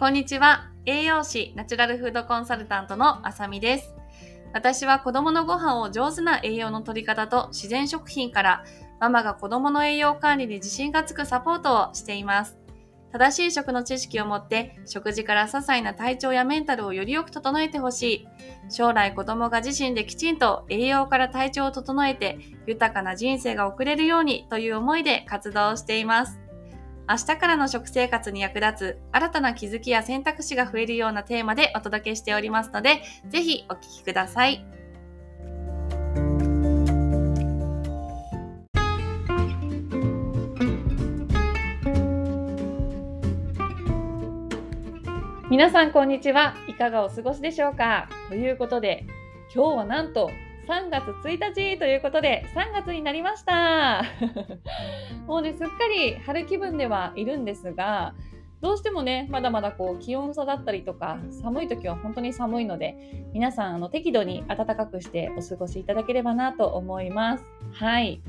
こんにちは。栄養士、ナチュラルフードコンサルタントのあさみです。私は子供のご飯を上手な栄養の取り方と自然食品からママが子供の栄養管理に自信がつくサポートをしています。正しい食の知識を持って食事から些細な体調やメンタルをよりよく整えてほしい。将来子供が自身できちんと栄養から体調を整えて豊かな人生が送れるようにという思いで活動しています。明日からの食生活に役立つ新たな気づきや選択肢が増えるようなテーマでお届けしておりますので、ぜひお聞きください。皆さんこんにちは。いかがお過ごしでしょうか？ということで、今日はなんと3月1日ということで3月になりました。もうねすっかり春気分ではいるんですがどうしてもねまだまだこう気温差だったりとか寒い時は本当に寒いので皆さんあの適度に暖かくしてお過ごしいただければなと思います。はい。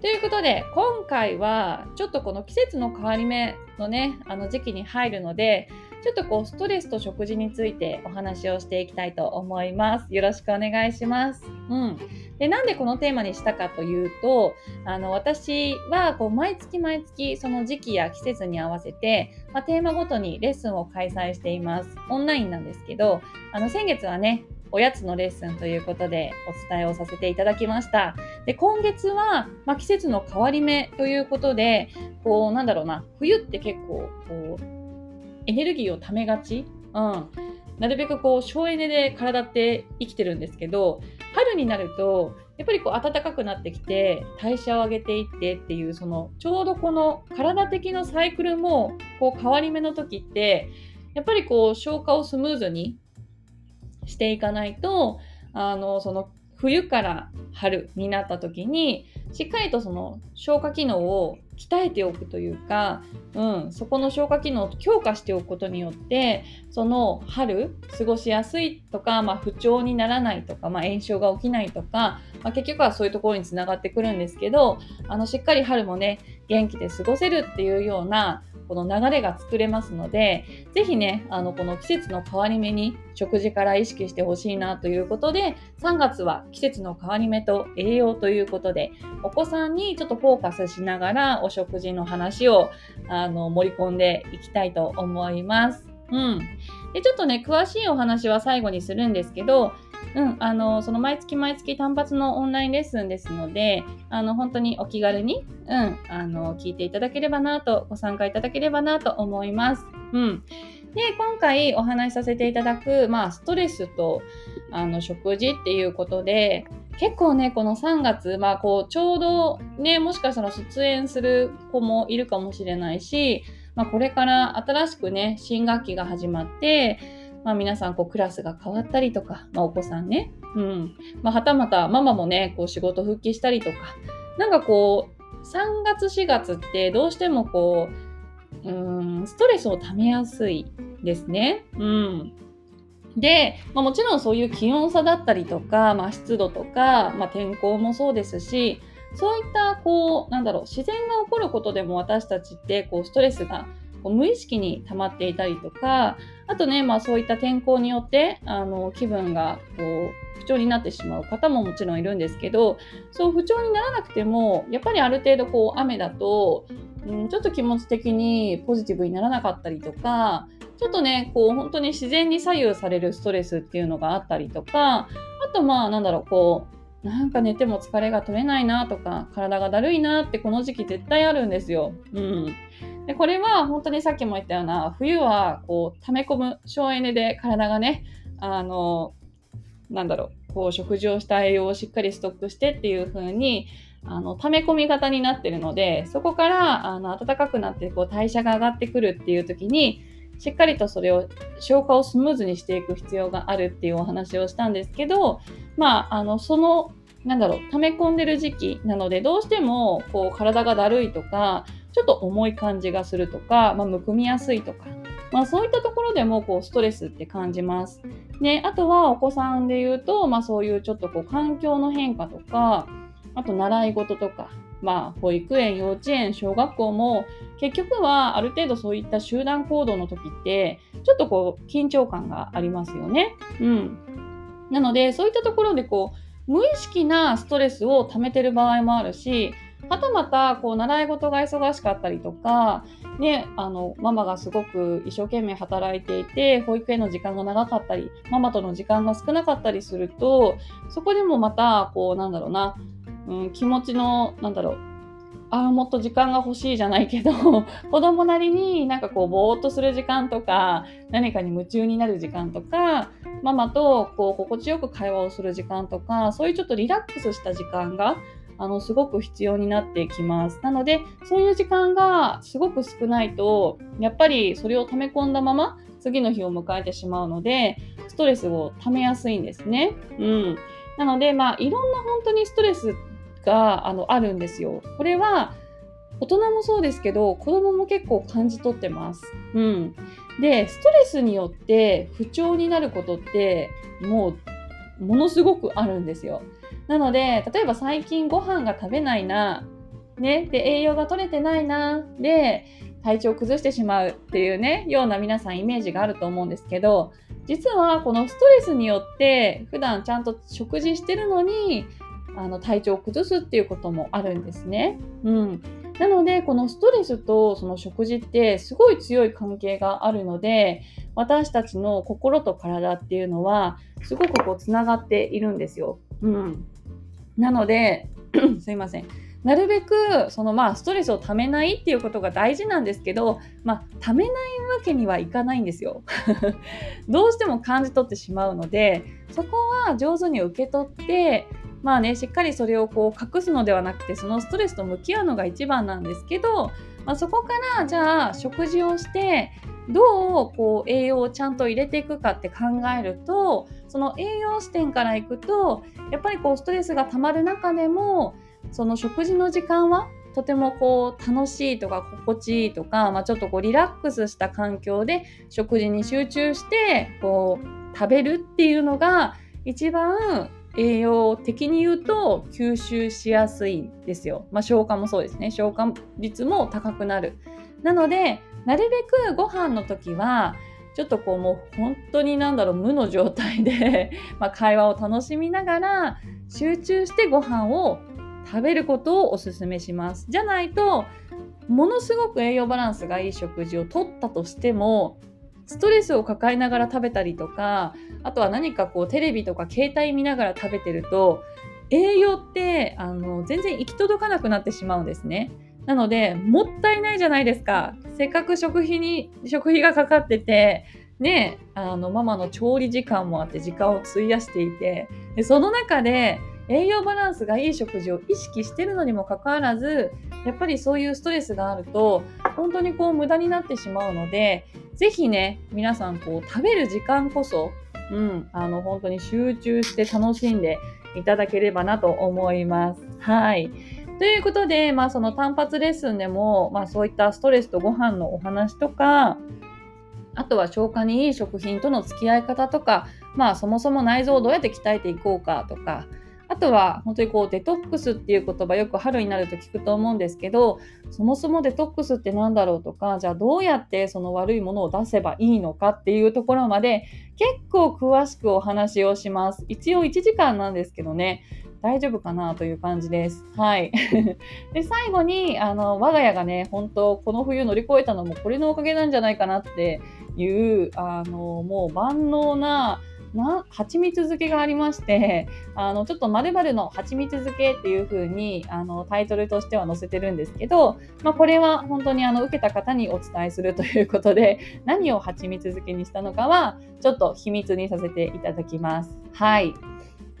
ということで今回はちょっとこの季節の変わり目のねあの時期に入るのでちょっとこうストレスと食事についてお話をしていきたいと思います。よろしくお願いします。うん。で、なんでこのテーマにしたかというと、あの、私はこう毎月毎月その時期や季節に合わせて、まあ、テーマごとにレッスンを開催しています。オンラインなんですけど、あの、先月はね、おやつのレッスンということでお伝えをさせていただきました。で、今月は、まあ、季節の変わり目ということで、こう、なんだろうな、冬って結構、こう、エネルギーをためがち、うん、なるべくこう省エネで体って生きてるんですけど春になるとやっぱりこう暖かくなってきて代謝を上げていってっていうそのちょうどこの体的なサイクルもこう変わり目の時ってやっぱりこう消化をスムーズにしていかないとあのその冬から春になった時にしっかりとその消化機能を鍛えておくというか、うん、そこの消化機能を強化しておくことによってその春過ごしやすいとか、まあ、不調にならないとか、まあ、炎症が起きないとか、まあ、結局はそういうところにつながってくるんですけどあのしっかり春もね元気で過ごせるっていうようなこの流れが作れますので、ぜひね、あの、この季節の変わり目に食事から意識してほしいなということで、3月は季節の変わり目と栄養ということで、お子さんにちょっとフォーカスしながらお食事の話を、あの、盛り込んでいきたいと思います。うん。で、ちょっとね、詳しいお話は最後にするんですけど、うん、あの、その毎月毎月単発のオンラインレッスンですので、あの、本当にお気軽に、うん、あの、聞いていただければなと、ご参加いただければなと思います。うん。で、今回お話しさせていただく、まあ、ストレスと、あの、食事っていうことで、結構ね、この3月、まあ、こう、ちょうどね、もしかしたら卒園する子もいるかもしれないし、まあ、これから新しくね、新学期が始まって、まあ、皆さんこうクラスが変わったりとか、まあ、お子さんね、うん。まあ、はたまたママもねこう仕事復帰したりとか。なんかこう3月4月ってどうしてもこううんストレスをためやすいですね。うん。で、まあ、もちろんそういう気温差だったりとか、まあ、湿度とか、まあ、天候もそうですしそういったこうなんだろう自然が起こることでも私たちってこうストレスがこう無意識に溜まっていたりとかあとね、まあ、そういった天候によってあの気分がこう不調になってしまう方ももちろんいるんですけどそう不調にならなくてもやっぱりある程度こう雨だと、うん、ちょっと気持ち的にポジティブにならなかったりとかちょっとねこう本当に自然に左右されるストレスっていうのがあったりとかあとまあなんだろうこうなんか寝ても疲れが取れないなとか体がだるいなってこの時期絶対あるんですよ。うん、でこれは本当にさっきも言ったような冬はこう溜め込む省エネで体がねあのなんだろうこう食事をした栄養をしっかりストックしてっていう風にあの溜め込み型になってるのでそこからあの暖かくなってこう代謝が上がってくるっていう時にしっかりとそれを消化をスムーズにしていく必要があるっていうお話をしたんですけどまああのそのなんだろう溜め込んでる時期なのでどうしてもこう体がだるいとかちょっと重い感じがするとか、まあ、むくみやすいとか、まあ、そういったところでもこうストレスって感じます。ね、あとはお子さんで言うと、まあ、そういうちょっとこう環境の変化とか、あと習い事とか、まあ、保育園、幼稚園、小学校も結局はある程度そういった集団行動の時ってちょっとこう緊張感がありますよね。うん。なのでそういったところでこう無意識なストレスを溜めてる場合もあるしはたまたこう習い事が忙しかったりとか、ね、あのママがすごく一生懸命働いていて保育園の時間が長かったりママとの時間が少なかったりするとそこでもまたこうなんだろうな、うん、気持ちのなんだろうああもっと時間が欲しいじゃないけど 子供なりになんかこうぼーっとする時間とか何かに夢中になる時間とかママとこう心地よく会話をする時間とかそういうちょっとリラックスした時間があのすごく必要になってきます。なのでそういう時間がすごく少ないとやっぱりそれを溜め込んだまま次の日を迎えてしまうのでストレスを溜めやすいんですね。うん、なのでまあいろんな本当にストレスがあのあるんですよ。これは大人もそうですけど子供も結構感じ取ってます。うん、でストレスによって不調になることってもうものすごくあるんですよ。なので、例えば最近ご飯が食べないな、ね、で、栄養が取れてないな、で、体調を崩してしまうっていうね、ような皆さんイメージがあると思うんですけど、実はこのストレスによって普段ちゃんと食事してるのに、あの体調を崩すっていうこともあるんですね。うん。なので、このストレスとその食事ってすごい強い関係があるので、私たちの心と体っていうのはすごくこうつながっているんですよ。うん。なので、すいません。なるべくそのまあストレスをためないっていうことが大事なんですけど、まあ、ためないわけにはいかないんですよ。どうしても感じ取ってしまうのでそこは上手に受け取ってまあねしっかりそれをこう隠すのではなくてそのストレスと向き合うのが一番なんですけど、まあ、そこからじゃあ食事をしてどうこう栄養をちゃんと入れていくかって考えるとその栄養視点からいくとやっぱりこうストレスがたまる中でもその食事の時間はとてもこう楽しいとか心地いいとか、まあ、ちょっとこうリラックスした環境で食事に集中してこう食べるっていうのが一番栄養的に言うと吸収しやすいですよ。まあ、消化もそうですね。消化率も高くなる。なので、なるべくご飯の時は、ちょっとこうもう本当になんだろう無の状態で ま会話を楽しみながら集中してご飯を食べることをおすすめします。じゃないとものすごく栄養バランスがいい食事をとったとしてもストレスを抱えながら食べたりとかあとは何かこうテレビとか携帯見ながら食べてると栄養ってあの全然行き届かなくなってしまうんですね。なので、もったいないじゃないですか。せっかく食費に、食費がかかってて、ね、あの、ママの調理時間もあって時間を費やしていて、でその中で栄養バランスがいい食事を意識してるのにもかかわらず、やっぱりそういうストレスがあると、本当にこう無駄になってしまうので、ぜひね、皆さんこう食べる時間こそ、うん、あの、本当に集中して楽しんでいただければなと思います。はい。ということで、まあ、その単発レッスンでも、まあ、そういったストレスとご飯のお話とか、あとは消化にいい食品との付き合い方とか、まあ、そもそも内臓をどうやって鍛えていこうかとか、あとは本当にこうデトックスっていう言葉よく春になると聞くと思うんですけどそもそもデトックスって何だろうとかじゃあどうやってその悪いものを出せばいいのかっていうところまで結構詳しくお話をします。一応1時間なんですけどね大丈夫かなという感じです。はい。で、最後に、あの、我が家がね、本当この冬乗り越えたのもこれのおかげなんじゃないかなっていう、あの、もう万能な、な蜂蜜漬けがありましてあのちょっと〇〇の蜂蜜漬けっていう風にあにタイトルとしては載せてるんですけど、まあ、これは本当にあの受けた方にお伝えするということで 何を蜂蜜漬けにしたのかはちょっと秘密にさせていただきます。はい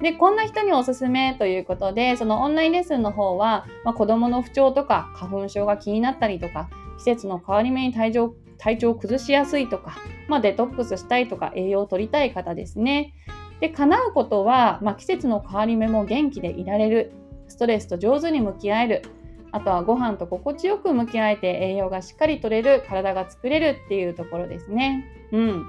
で、こんな人におすすめということで、そのオンラインレッスンの方は、まあ、子供の不調とか花粉症が気になったりとか、季節の変わり目に体調体調を崩しやすいとか、まあ、デトックスしたいとか、栄養を取りたい方ですね。で、叶うことは、まあ、季節の変わり目も元気でいられる、ストレスと上手に向き合える、あとはご飯と心地よく向き合えて栄養がしっかり取れる体が作れるっていうところですね。うん、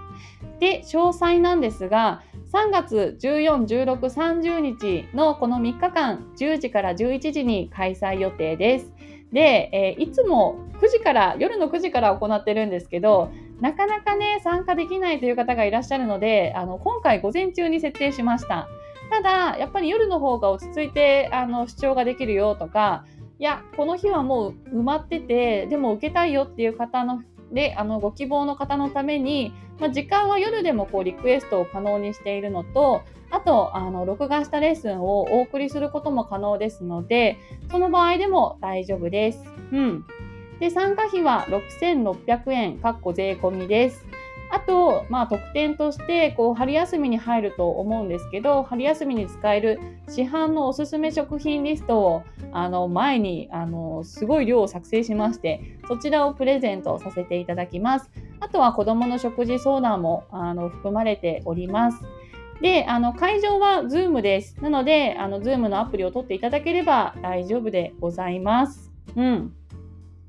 で詳細なんですが3月14、16、30日のこの3日間10時から11時に開催予定です。で、えー、いつも9時から夜の9時から行ってるんですけどなかなかね参加できないという方がいらっしゃるのであの今回午前中に設定しました。ただやっぱり夜の方が落ち着いてあの視聴ができるよとかいやこの日はもう埋まっててでも受けたいよっていう方のであのご希望の方のために、まあ、時間は夜でもこうリクエストを可能にしているのとあとあの録画したレッスンをお送りすることも可能ですのでその場合でも大丈夫です。うん、で参加費は6600円かっこ税込みです。あと、まあ、特典としてこう春休みに入ると思うんですけど春休みに使える市販のおすすめ食品リストをあの前にあのすごい量を作成しましてそちらをプレゼントさせていただきます。あとは子どもの食事相談もあの含まれております。で、あの会場は Zoom です。なので、あの Zoom のアプリを取っていただければ大丈夫でございます。うん。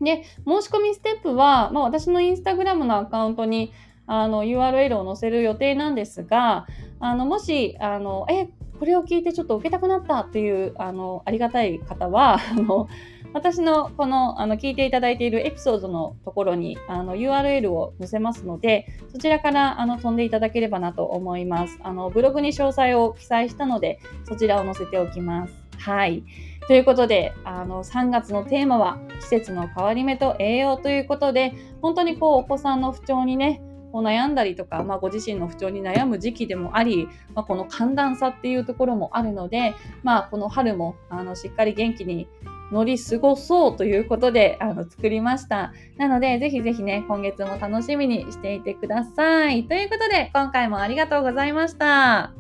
で、申し込みステップは、まあ、私のインスタグラムのアカウントにあの URL を載せる予定なんですが、あのもしあのえこれを聞いてちょっと受けたくなったっていうあのありがたい方は あの私のこのあの聞いていただいているエピソードのところにあの URL を載せますのでそちらからあの飛んでいただければなと思います。あのブログに詳細を記載したのでそちらを載せておきます。はい。ということであの3月のテーマは季節の変わり目と栄養ということで本当にこうお子さんの不調にねこう悩んだりとか、まあ、ご自身の不調に悩む時期でもあり、まあ、この寒暖差っていうところもあるので、まあ、この春もあのしっかり元気に乗り過ごそうということであの作りました。なので、ぜひぜひね、今月も楽しみにしていてください。ということで、今回もありがとうございました。